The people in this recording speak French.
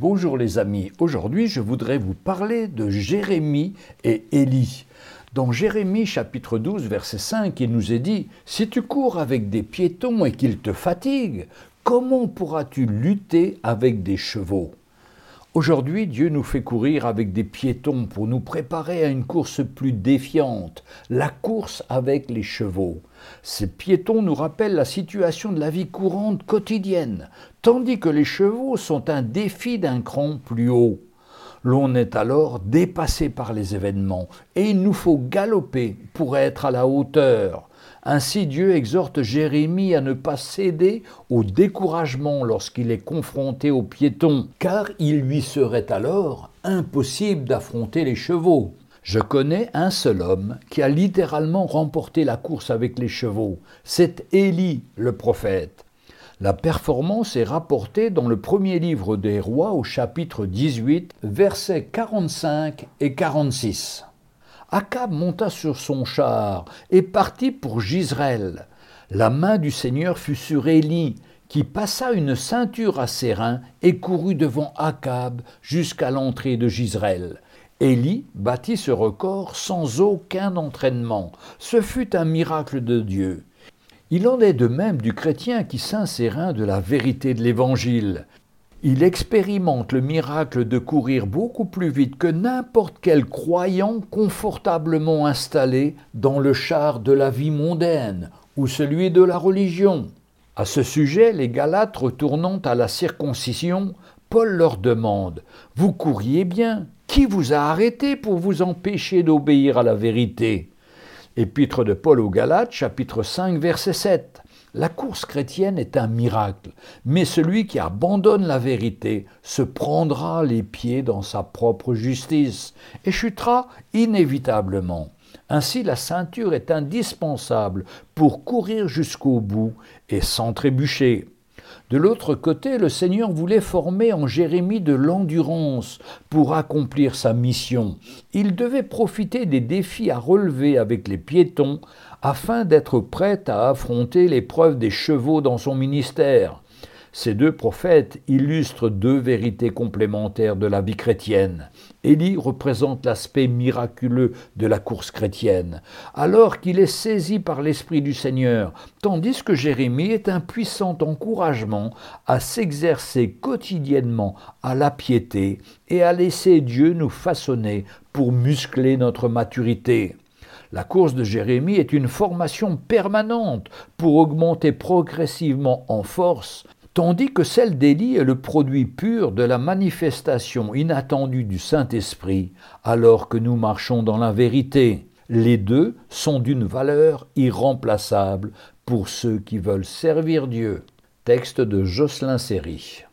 Bonjour les amis, aujourd'hui je voudrais vous parler de Jérémie et Élie. Dans Jérémie chapitre 12 verset 5, il nous est dit, Si tu cours avec des piétons et qu'ils te fatiguent, comment pourras-tu lutter avec des chevaux? Aujourd'hui, Dieu nous fait courir avec des piétons pour nous préparer à une course plus défiante, la course avec les chevaux. Ces piétons nous rappellent la situation de la vie courante quotidienne, tandis que les chevaux sont un défi d'un cran plus haut. L'on est alors dépassé par les événements et il nous faut galoper pour être à la hauteur. Ainsi Dieu exhorte Jérémie à ne pas céder au découragement lorsqu'il est confronté aux piétons, car il lui serait alors impossible d'affronter les chevaux. Je connais un seul homme qui a littéralement remporté la course avec les chevaux. C'est Élie le prophète. La performance est rapportée dans le premier livre des rois au chapitre 18, versets 45 et 46. Akab monta sur son char et partit pour Gisrel. La main du Seigneur fut sur Élie, qui passa une ceinture à ses reins et courut devant Akab jusqu'à l'entrée de Gisrel. Élie battit ce record sans aucun entraînement. Ce fut un miracle de Dieu. Il en est de même du chrétien qui s'insérin de la vérité de l'Évangile. Il expérimente le miracle de courir beaucoup plus vite que n'importe quel croyant confortablement installé dans le char de la vie mondaine ou celui de la religion. À ce sujet, les Galates retournant à la circoncision, Paul leur demande Vous couriez bien, qui vous a arrêté pour vous empêcher d'obéir à la vérité? Épître de Paul aux Galates, chapitre 5, verset 7. La course chrétienne est un miracle, mais celui qui abandonne la vérité se prendra les pieds dans sa propre justice et chutera inévitablement. Ainsi la ceinture est indispensable pour courir jusqu'au bout et sans trébucher. De l'autre côté, le Seigneur voulait former en Jérémie de l'endurance pour accomplir sa mission. Il devait profiter des défis à relever avec les piétons afin d'être prêt à affronter l'épreuve des chevaux dans son ministère. Ces deux prophètes illustrent deux vérités complémentaires de la vie chrétienne. Élie représente l'aspect miraculeux de la course chrétienne, alors qu'il est saisi par l'Esprit du Seigneur, tandis que Jérémie est un puissant encouragement à s'exercer quotidiennement à la piété et à laisser Dieu nous façonner pour muscler notre maturité. La course de Jérémie est une formation permanente pour augmenter progressivement en force tandis que celle d'Élie est le produit pur de la manifestation inattendue du Saint-Esprit alors que nous marchons dans la vérité. Les deux sont d'une valeur irremplaçable pour ceux qui veulent servir Dieu. Texte de Jocelyn Séry.